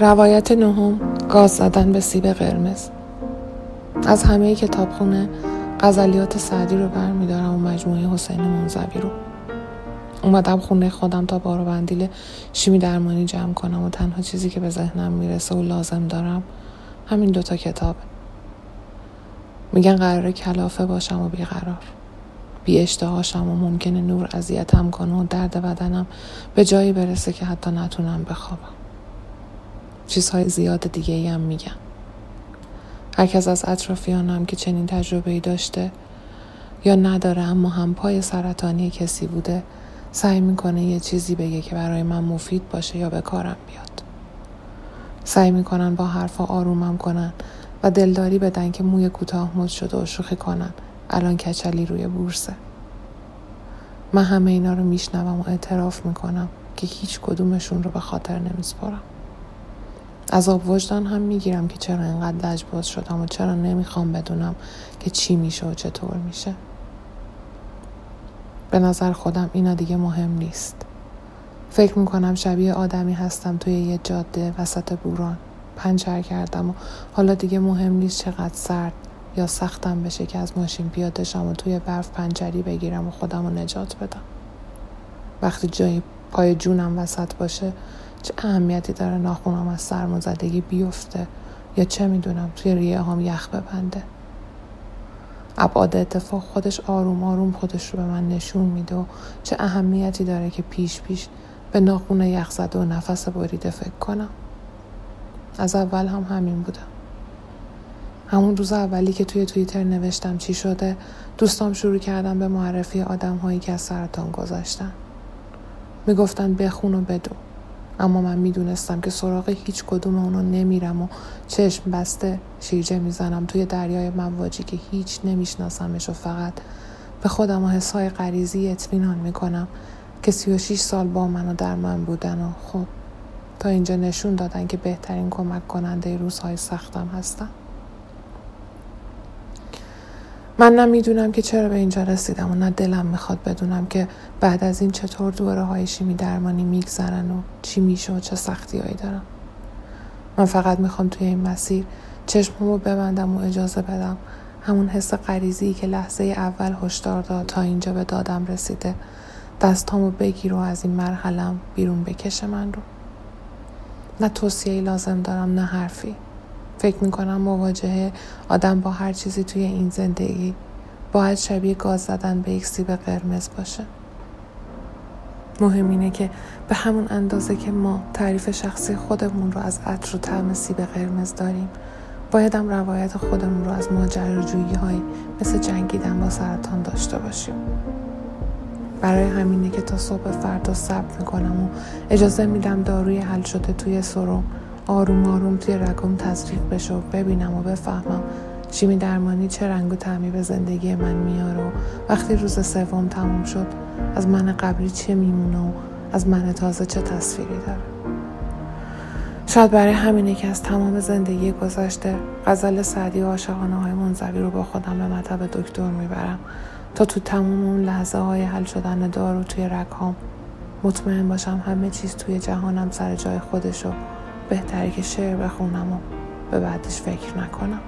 روایت نهم گاز زدن به سیب قرمز. از همه کتابخونه غزلیات سعدی رو برمیدارم و مجموعه حسین منزوی رو. اومدم خونه خودم تا بارو بندیل شیمی درمانی جمع کنم و تنها چیزی که به ذهنم می‌رسه و لازم دارم همین دوتا کتابه. میگن قرار کلافه باشم و بیقرار. بی اشتهاشم و ممکنه نور اذیتم کنه و درد بدنم به جایی برسه که حتی نتونم بخوابم. چیزهای زیاد دیگه ای هم میگن هرکس از اطرافیانم که چنین تجربه ای داشته یا نداره اما هم پای سرطانی کسی بوده سعی می‌کنه یه چیزی بگه که برای من مفید باشه یا به کارم بیاد. سعی می‌کنن با حرفا آرومم کنن و دلداری بدن که موی کوتاه مد شده و شوخی کنن. الان کچلی روی بورسه. من همه اینا رو میشنوم و اعتراف می‌کنم که هیچ کدومشون رو به خاطر نمیسپارم عذاب وجدان هم می‌گیرم که چرا اینقدر لجباز شدم و چرا نمی‌خوام بدونم که چی میشه و چطور میشه. به نظر خودم اینا دیگه مهم نیست. فکر می‌کنم شبیه آدمی هستم توی یه جاده وسط بوران. پنچر کردم و حالا دیگه مهم نیست چقدر سرد یا سختم بشه که از ماشین پیاده شم و توی برف پنجری بگیرم و خودم رو نجات بدم. وقتی جایی پای جونم وسط باشه چه اهمیتی داره ناخونم از سرمازدگی بیفته یا چه می‌دونم توی ریه هم یخ ببنده؟ ابعاد اتفاق خودش آروم آروم خودش رو به من نشون میده و چه اهمیتی داره که پیش پیش به ناخون یخ زده و نفس بریده فکر کنم. از اول هم همین بودم همون روز اولی که توی توییتر نوشتم چی شده دوستام شروع کردم به معرفی آدم هایی که از سرطان گذاشتن می‌گفتن بخون و بدو اما من می‌دونستم که سراغ هیچ کدوم اونو نمیرم و چشم بسته شیرجه می‌زنم توی دریای مواجی که هیچ نمیشناسمش و فقط به خودم و حسای غریزی اطمینان می‌کنم که سی و شیش سال با من و در من بودن و خب تا اینجا نشون دادن که بهترین کمک کننده روزهای سختم هستم من نمی‌دونم که چرا به اینجا رسیدم و نه دلم می‌خواد بدونم که بعد از این چطور دوره های شیمی درمانی میگذرن و چی میشه و چه سختی هایی دارم من فقط می‌خوام توی این مسیر چشممو ببندم و اجازه بدم همون حس غریزی که لحظه اول هشدار داد تا اینجا به دادم رسیده دستامو بگیر و از این مرحلم بیرون بکشه من رو. نه توصیه لازم دارم نه حرفی. فکر می‌کنم مواجهه آدم با هر چیزی توی این زندگی باید شبیه گاز زدن به یک سیب قرمز باشه. مهم اینه که به همون اندازه که ما تعریف شخصی خودمون رو از عطر و طعم سیب قرمز داریم باید هم روایت خودمون رو از ماجراجویی های مثل جنگیدن با سرطان داشته باشیم. برای همینه که تا صبح فردا صبر می‌کنم و اجازه میدم داروی حل شده توی سرم آروم آروم توی رگم تزریق بشه و ببینم و بفهمم شیمی درمانی چه رنگ و تعمی به زندگی من میاره و وقتی روز سوم تموم شد از من قبلی چه میمونه و از من تازه چه تصویری داره؟ شاید برای همینه که از تمام زندگی گذشته غزل سعدی و عاشقانه های منزوی رو با خودم به مطب دکتر می‌برم تا تو تمام اون لحظه های حل شدن دارو توی رگهام مطمئن باشم همه چیز توی جهانم سر جای خودشو بهتره که شعر بخونم و به بعدش فکر نکنم.